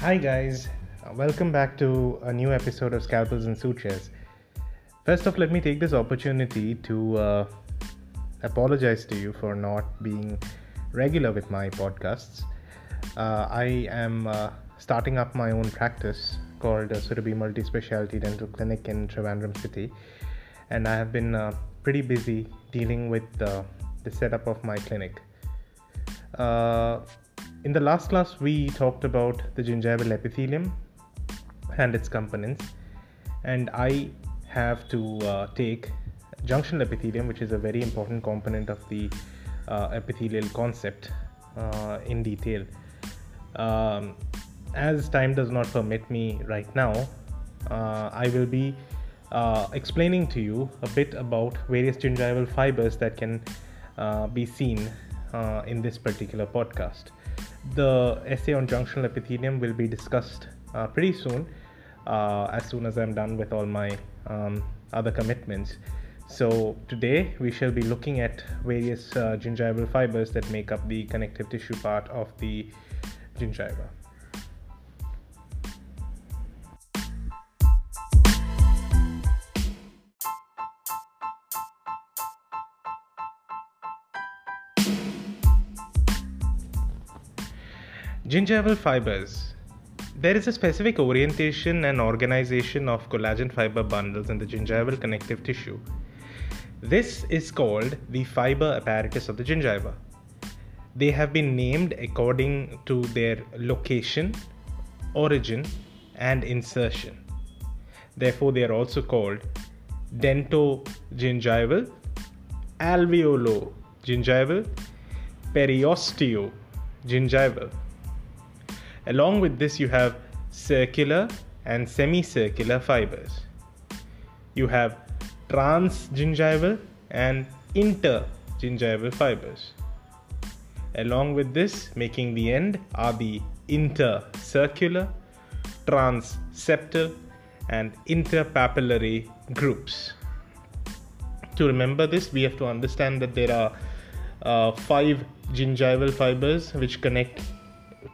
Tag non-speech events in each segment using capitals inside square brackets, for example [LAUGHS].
Hi, guys. Uh, Welcome back to a new episode of Scalpels and Sutures. First off, let me take this opportunity to uh, apologize to you for not being regular with my podcasts. Uh, I am uh, starting up my own practice called uh, Surabhi Multi Specialty Dental Clinic in Trivandrum City, and I have been uh, pretty busy dealing with uh, the setup of my clinic. In the last class, we talked about the gingival epithelium and its components, and I have to uh, take junctional epithelium, which is a very important component of the uh, epithelial concept, uh, in detail. Um, as time does not permit me right now, uh, I will be uh, explaining to you a bit about various gingival fibers that can uh, be seen in this particular podcast. The essay on junctional epithelium will be discussed uh, pretty soon, uh, as soon as I'm done with all my um, other commitments. So, today we shall be looking at various uh, gingival fibers that make up the connective tissue part of the gingiva. Gingival fibers. There is a specific orientation and organization of collagen fiber bundles in the gingival connective tissue. This is called the fiber apparatus of the gingiva. They have been named according to their location, origin, and insertion. Therefore, they are also called dentogingival, alveolo-gingival, periosteo-gingival. Along with this, you have circular and semicircular fibers. You have transgingival and intergingival fibers. Along with this, making the end are the intercircular, transseptal, and interpapillary groups. To remember this, we have to understand that there are uh, five gingival fibers which connect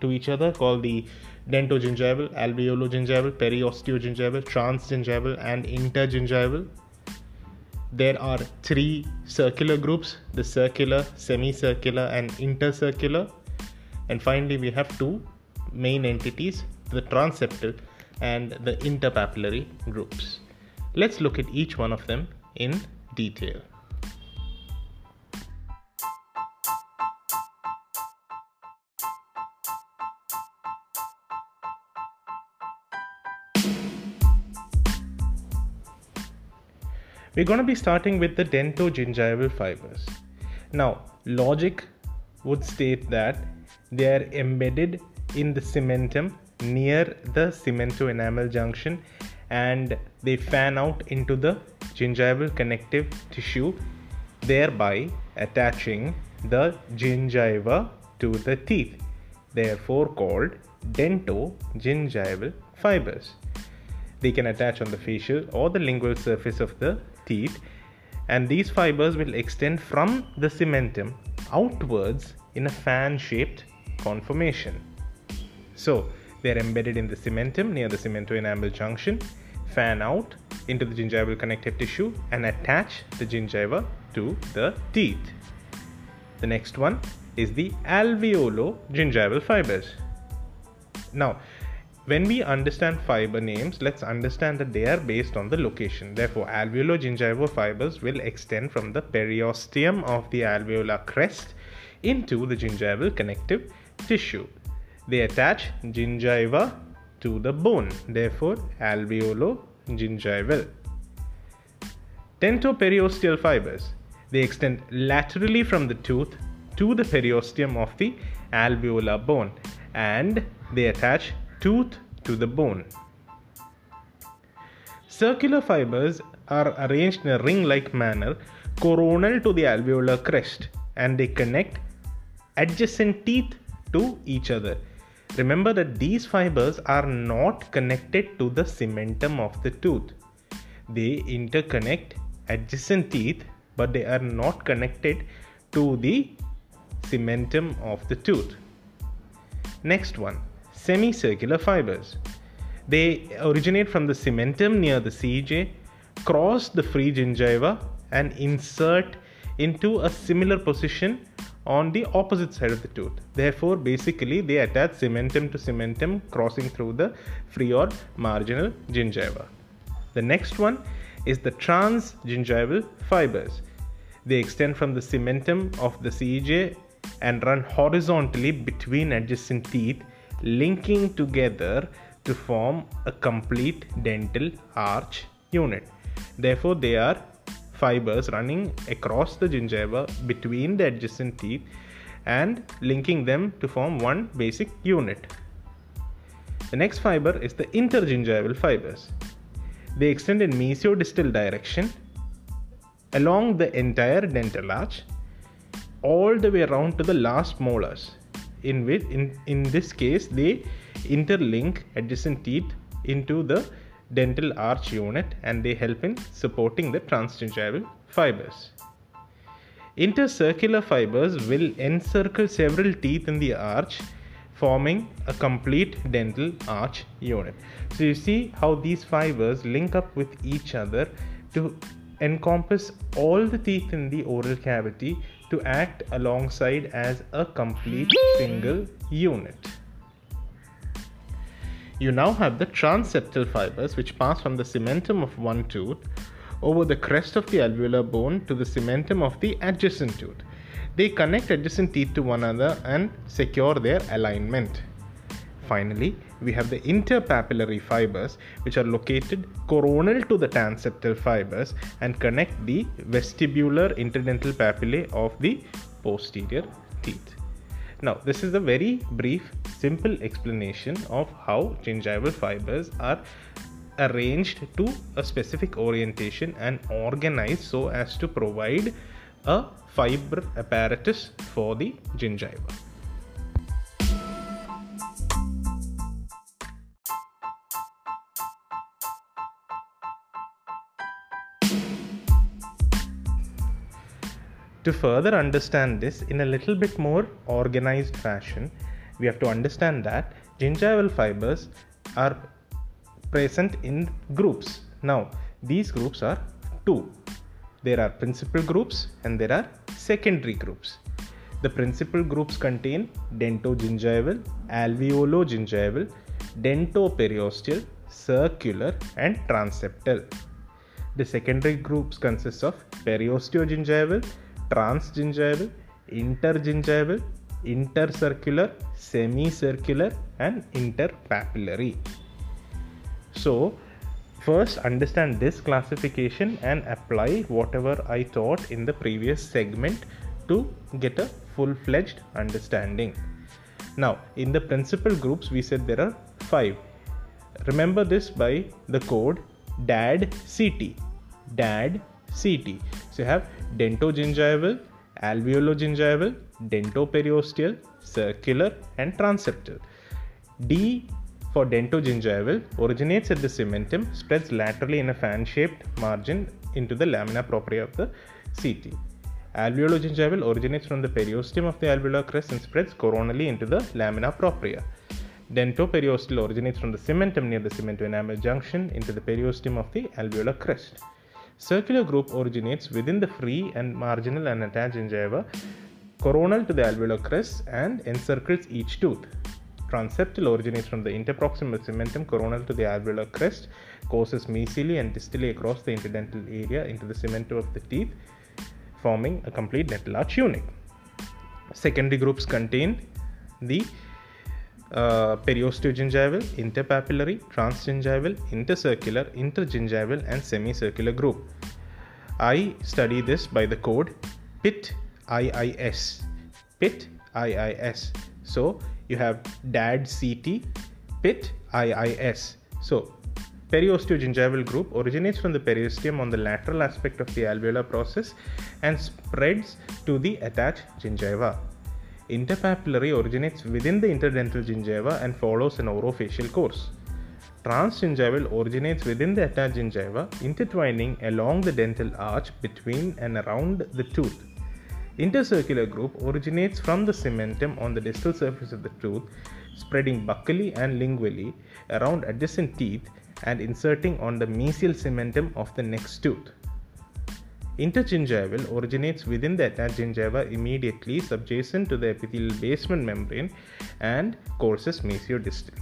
to each other called the dentogingival, alveolo-gingival, periosteogingival, transgingival, and intergingival. There are three circular groups the circular, semicircular, and intercircular. And finally, we have two main entities the transseptal and the interpapillary groups. Let's look at each one of them in detail. We're going to be starting with the dentogingival fibers. Now, logic would state that they are embedded in the cementum near the cemento-enamel junction and they fan out into the gingival connective tissue, thereby attaching the gingiva to the teeth, therefore called dentogingival fibers. They can attach on the facial or the lingual surface of the teeth, and these fibers will extend from the cementum outwards in a fan shaped conformation. So, they are embedded in the cementum near the cemento junction, fan out into the gingival connective tissue, and attach the gingiva to the teeth. The next one is the alveolo gingival fibers. Now, when we understand fiber names, let's understand that they are based on the location. Therefore, alveolo-gingival fibers will extend from the periosteum of the alveolar crest into the gingival connective tissue. They attach gingiva to the bone. Therefore, alveolo-gingival. Dentoperiosteal fibers. They extend laterally from the tooth to the periosteum of the alveolar bone and they attach tooth to the bone. Circular fibers are arranged in a ring like manner coronal to the alveolar crest and they connect adjacent teeth to each other. Remember that these fibers are not connected to the cementum of the tooth. They interconnect adjacent teeth but they are not connected to the cementum of the tooth. Next one semicircular fibers. They originate from the cementum near the CJ, cross the free gingiva, and insert into a similar position on the opposite side of the tooth. Therefore, basically, they attach cementum to cementum, crossing through the free or marginal gingiva. The next one is the transgingival fibers. They extend from the cementum of the CJ and run horizontally between adjacent teeth, linking together to form a complete dental arch unit. Therefore, they are fibers running across the gingiva between the adjacent teeth and linking them to form one basic unit. The next fiber is the intergingival fibers. They extend in mesiodistal direction along the entire dental arch all the way around to the last molars in which in, in this case they interlink adjacent teeth into the dental arch unit and they help in supporting the transgingival fibers. Intercircular fibers will encircle several teeth in the arch forming a complete dental arch unit. So you see how these fibers link up with each other to encompass all the teeth in the oral cavity to act alongside as a complete single unit. You now have the transeptal fibers which pass from the cementum of one tooth over the crest of the alveolar bone to the cementum of the adjacent tooth. They connect adjacent teeth to one another and secure their alignment. Finally, we have the interpapillary fibers which are located coronal to the transeptal fibers and connect the vestibular interdental papillae of the posterior teeth. Now, this is a very brief, simple explanation of how gingival fibers are arranged to a specific orientation and organized so as to provide a fiber apparatus for the gingiva. To further understand this in a little bit more organized fashion, we have to understand that gingival fibers are present in groups. Now, these groups are two. There are principal groups and there are secondary groups. The principal groups contain dentogingival, alveolo-gingival, dentoperiosteal, circular, and transeptal. The secondary groups consist of periosteogingival, transgingival, intergingival, intercircular, semicircular, and interpapillary. So, first understand this classification and apply whatever I taught in the previous segment to get a full fledged understanding. Now, in the principal groups, we said there are five. Remember this by the code DAD CT. DAD CT. So you have dentogingival, alveologingival, dentoperiosteal, circular, and transeptal. D for dentogingival originates at the cementum, spreads laterally in a fan shaped margin into the lamina propria of the CT. Alveologingival originates from the periosteum of the alveolar crest and spreads coronally into the lamina propria. Dentoperiosteal originates from the cementum near the cemento-enamel junction into the periosteum of the alveolar crest. Circular group originates within the free and marginal and attached gingiva, coronal to the alveolar crest, and encircles each tooth. Transeptal originates from the interproximal cementum coronal to the alveolar crest, courses mesially and distally across the interdental area into the cementum of the teeth, forming a complete dental arch unit. Secondary groups contain the Uh, periosteogingival, interpapillary, transgingival, intercircular, intergingival, and semicircular group. I study this by the code PIT IIS. PIT IIS. So you have DAD CT, PIT IIS. So periosteogingival group originates from the periosteum on the lateral aspect of the alveolar process and spreads to the attached gingiva. Interpapillary originates within the interdental gingiva and follows an orofacial course. Transgingival originates within the attached gingiva, intertwining along the dental arch between and around the tooth. Intercircular group originates from the cementum on the distal surface of the tooth, spreading buccally and lingually around adjacent teeth and inserting on the mesial cementum of the next tooth. Intergingival originates within the attached gingiva immediately subjacent to the epithelial basement membrane and courses mesiodistally.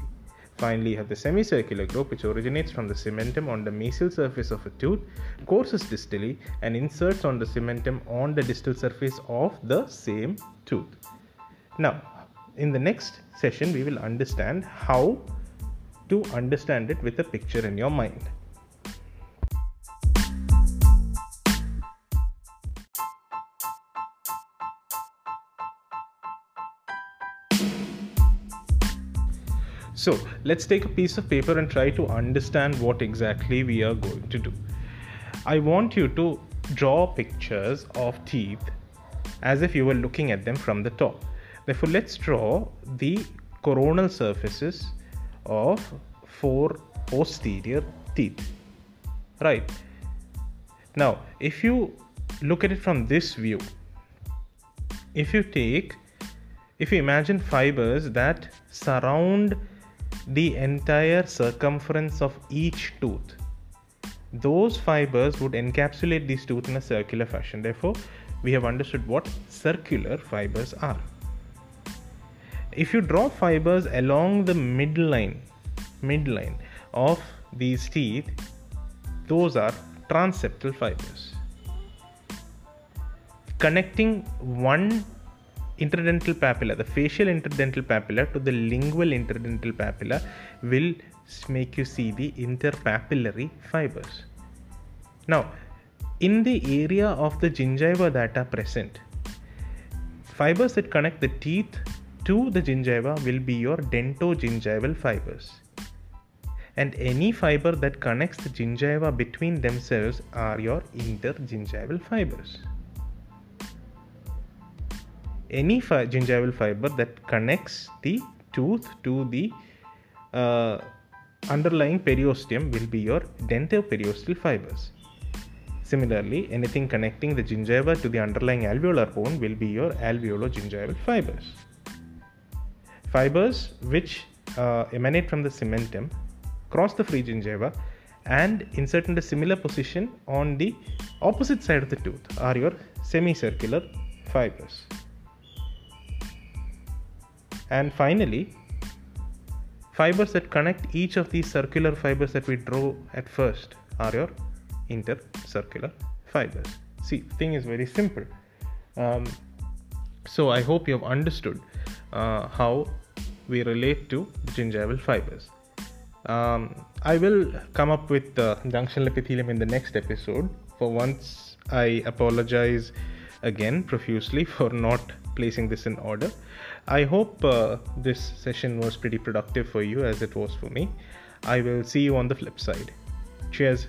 Finally, you have the semicircular group which originates from the cementum on the mesial surface of a tooth, courses distally, and inserts on the cementum on the distal surface of the same tooth. Now, in the next session, we will understand how to understand it with a picture in your mind. So let's take a piece of paper and try to understand what exactly we are going to do. I want you to draw pictures of teeth as if you were looking at them from the top. Therefore, let's draw the coronal surfaces of four posterior teeth. Right. Now, if you look at it from this view, if you take, if you imagine fibers that surround the entire circumference of each tooth. Those fibers would encapsulate these tooth in a circular fashion. Therefore, we have understood what circular fibers are. If you draw fibers along the midline, midline of these teeth, those are transeptal fibers. Connecting one interdental papilla, the facial interdental papilla to the lingual interdental papilla will make you see the interpapillary fibers. Now, in the area of the gingiva that are present, fibers that connect the teeth to the gingiva will be your dentogingival fibers. And any fiber that connects the gingiva between themselves are your intergingival fibers any fi- gingival fiber that connects the tooth to the uh, underlying periosteum will be your dentoperiosteal fibers. Similarly, anything connecting the gingiva to the underlying alveolar bone will be your alveolo-gingival fibers. Fibers which uh, emanate from the cementum cross the free gingiva and insert in a similar position on the opposite side of the tooth are your semicircular fibers. And finally, fibers that connect each of these circular fibers that we draw at first are your intercircular fibers. See, thing is very simple. Um, so I hope you have understood uh, how we relate to gingival fibers. Um, I will come up with the junctional epithelium in the next episode. For once, I apologize again profusely [LAUGHS] for not placing this in order. I hope uh, this session was pretty productive for you as it was for me. I will see you on the flip side. Cheers.